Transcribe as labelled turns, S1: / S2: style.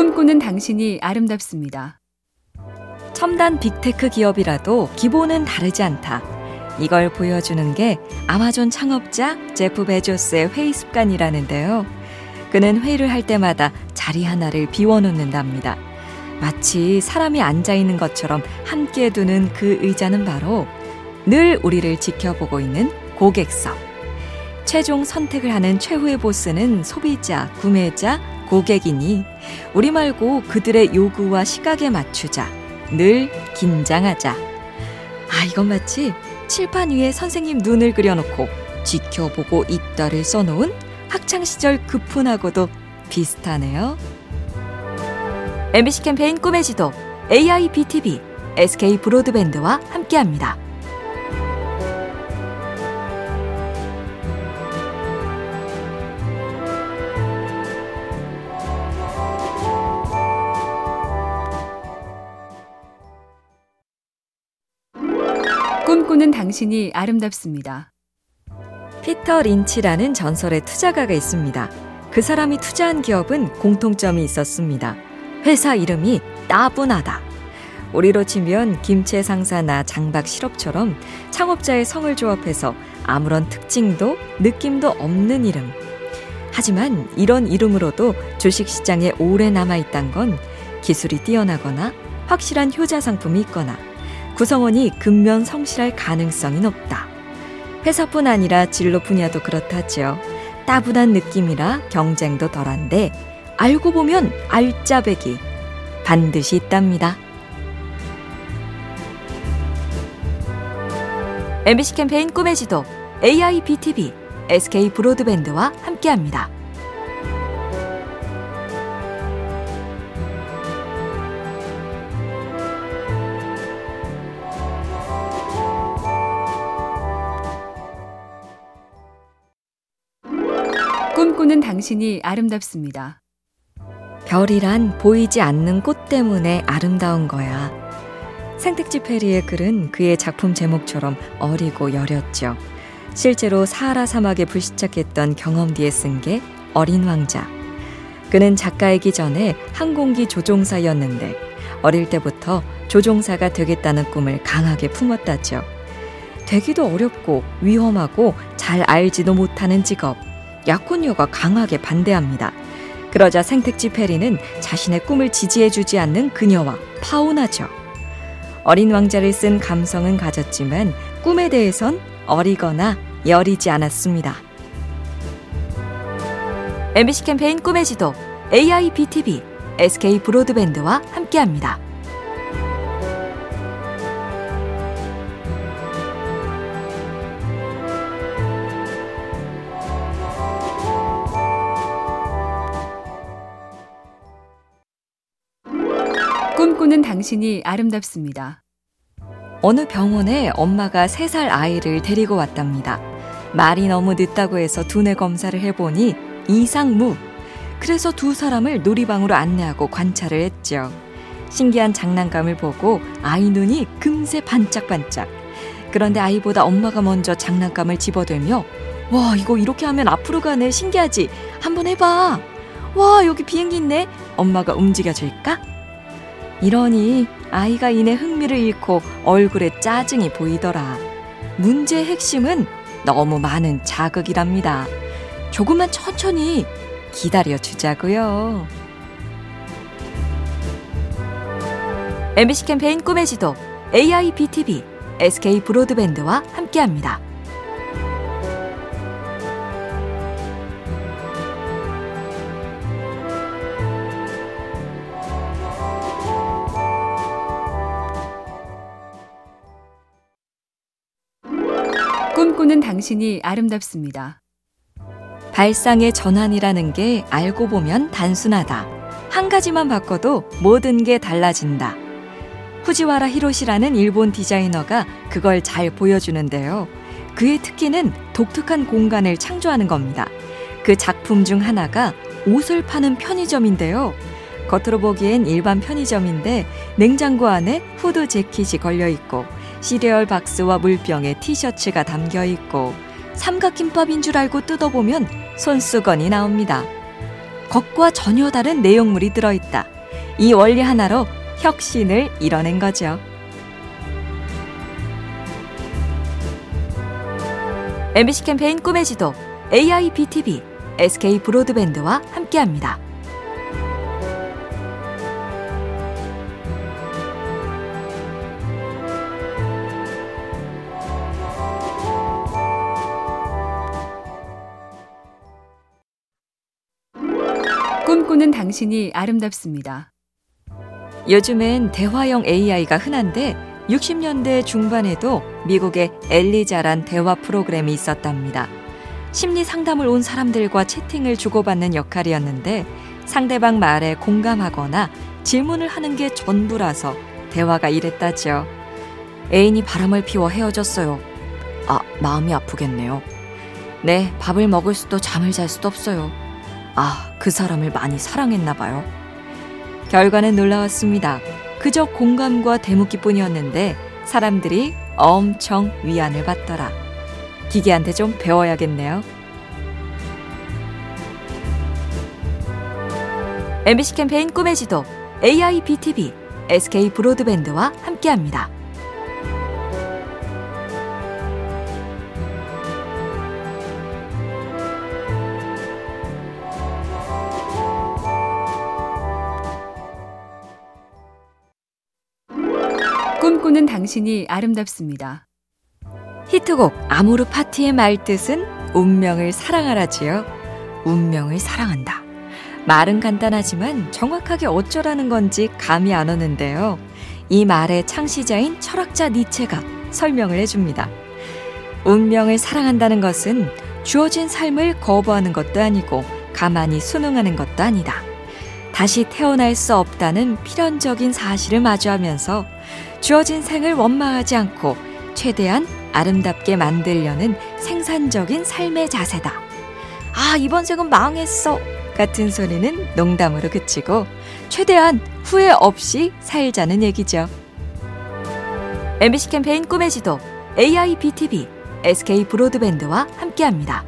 S1: 꿈꾸는 당신이 아름답습니다.
S2: 첨단 빅테크 기업이라도 기본은 다르지 않다. 이걸 보여주는 게 아마존 창업자 제프 베조스의 회의 습관이라는데요. 그는 회의를 할 때마다 자리 하나를 비워놓는답니다. 마치 사람이 앉아 있는 것처럼 함께 두는 그 의자는 바로 늘 우리를 지켜보고 있는 고객석. 최종 선택을 하는 최후의 보스는 소비자, 구매자, 고객이니 우리 말고 그들의 요구와 시각에 맞추자. 늘 긴장하자. 아, 이건 마치 칠판 위에 선생님 눈을 그려놓고 지켜보고 있다를 써놓은 학창시절 급훈하고도 비슷하네요. MBC 캠페인 꿈의 지도 AIBTV SK 브로드밴드와 함께합니다.
S1: 꿈꾸는 당신이 아름답습니다.
S2: 피터 린치라는 전설의 투자가가 있습니다. 그 사람이 투자한 기업은 공통점이 있었습니다. 회사 이름이 따분하다. 우리로 치면 김치 상사나 장박 시럽처럼 창업자의 성을 조합해서 아무런 특징도 느낌도 없는 이름. 하지만 이런 이름으로도 주식시장에 오래 남아있단 건 기술이 뛰어나거나 확실한 효자 상품이 있거나 구성원이 근면 성실할 가능성이 높다. 회사뿐 아니라 진로 분야도 그렇다지요. 따분한 느낌이라 경쟁도 덜한데 알고 보면 알짜배기 반드시 있답니다. MBC 캠페인 꿈의 지도 AIBTV SK 브로드밴드와 함께합니다.
S1: 꿈꾸는 당신이 아름답습니다.
S2: 별이란 보이지 않는 꽃 때문에 아름다운 거야. 생택지 페리의 글은 그의 작품 제목처럼 어리고 여렸죠. 실제로 사하라 사막에 불시착했던 경험 뒤에 쓴 게 어린 왕자. 그는 작가이기 전에 항공기 조종사였는데 어릴 때부터 조종사가 되겠다는 꿈을 강하게 품었다죠. 되기도 어렵고 위험하고 잘 알지도 못하는 직업. 약혼녀가 강하게 반대합니다. 그러자 생택지 페리는 자신의 꿈을 지지해주지 않는 그녀와 파혼하죠. 어린 왕자를 쓴 감성은 가졌지만 꿈에 대해선 어리거나 여리지 않았습니다. MBC 캠페인 꿈의 지도 AIBTV SK 브로드밴드와 함께합니다.
S1: 꿈꾸는 당신이 아름답습니다.
S2: 어느 병원에 엄마가 3살 아이를 데리고 왔답니다. 말이 너무 늦다고 해서 두뇌 검사를 해보니 이상무. 그래서 두 사람을 놀이방으로 안내하고 관찰을 했죠. 신기한 장난감을 보고 아이 눈이 금세 반짝반짝. 그런데 아이보다 엄마가 먼저 장난감을 집어들며 와 이거 이렇게 하면 앞으로 가네 신기하지 한번 해봐 와 여기 비행기 있네 엄마가 움직여줄까 이러니 아이가 이내 흥미를 잃고 얼굴에 짜증이 보이더라. 문제의 핵심은 너무 많은 자극이랍니다. 조금만 천천히 기다려 주자고요. MBC 캠페인 꿈의 지도 AIBTV SK 브로드밴드와 함께합니다.
S1: 꿈꾸는 당신이 아름답습니다.
S2: 발상의 전환이라는 게 알고 보면 단순하다. 한 가지만 바꿔도 모든 게 달라진다. 후지와라 히로시라는 일본 디자이너가 그걸 잘 보여주는데요. 그의 특기는 독특한 공간을 창조하는 겁니다. 그 작품 중 하나가 옷을 파는 편의점인데요. 겉으로 보기엔 일반 편의점인데 냉장고 안에 후드 재킷이 걸려 있고 시리얼 박스와 물병에 티셔츠가 담겨 있고 삼각김밥인 줄 알고 뜯어보면 손수건이 나옵니다. 것과 전혀 다른 내용물이 들어있다. 이 원리 하나로 혁신을 이뤄낸 거죠. MBC 캠페인 꿈의 지도 AIBTV SK 브로드밴드와 함께합니다.
S1: 꿈꾸는 당신이 아름답습니다.
S2: 요즘엔 대화형 AI가 흔한데 60년대 중반에도 미국의 엘리자란 대화 프로그램이 있었답니다. 심리 상담을 온 사람들과 채팅을 주고받는 역할이었는데 상대방 말에 공감하거나 질문을 하는 게 전부라서 대화가 이랬다죠. 애인이 바람을 피워 헤어졌어요. 아, 마음이 아프겠네요. 네, 밥을 먹을 수도 잠을 잘 수도 없어요. 아, 그 사람을 많이 사랑했나 봐요. 결과는 놀라웠습니다. 그저 공감과 대묻기뿐이었는데 사람들이 엄청 위안을 받더라. 기계한테 좀 배워야겠네요. MBC 캠페인 꿈의 지도 AIBTV SK 브로드밴드와 함께합니다.
S1: 꿈꾸는 당신이 아름답습니다.
S2: 히트곡 아모르 파티의 말뜻은 운명을 사랑하라지요. 운명을 사랑한다. 말은 간단하지만 정확하게 어쩌라는 건지 감이 안 오는데요. 이 말의 창시자인 철학자 니체가 설명을 해줍니다. 운명을 사랑한다는 것은 주어진 삶을 거부하는 것도 아니고 가만히 순응하는 것도 아니다. 다시 태어날 수 없다는 필연적인 사실을 마주하면서 주어진 생을 원망하지 않고 최대한 아름답게 만들려는 생산적인 삶의 자세다. 아, 이번 생은 망했어. 같은 소리는 농담으로 그치고 최대한 후회 없이 살자는 얘기죠. MBC 캠페인 꿈의 지도 AIBTV SK 브로드밴드와 함께합니다.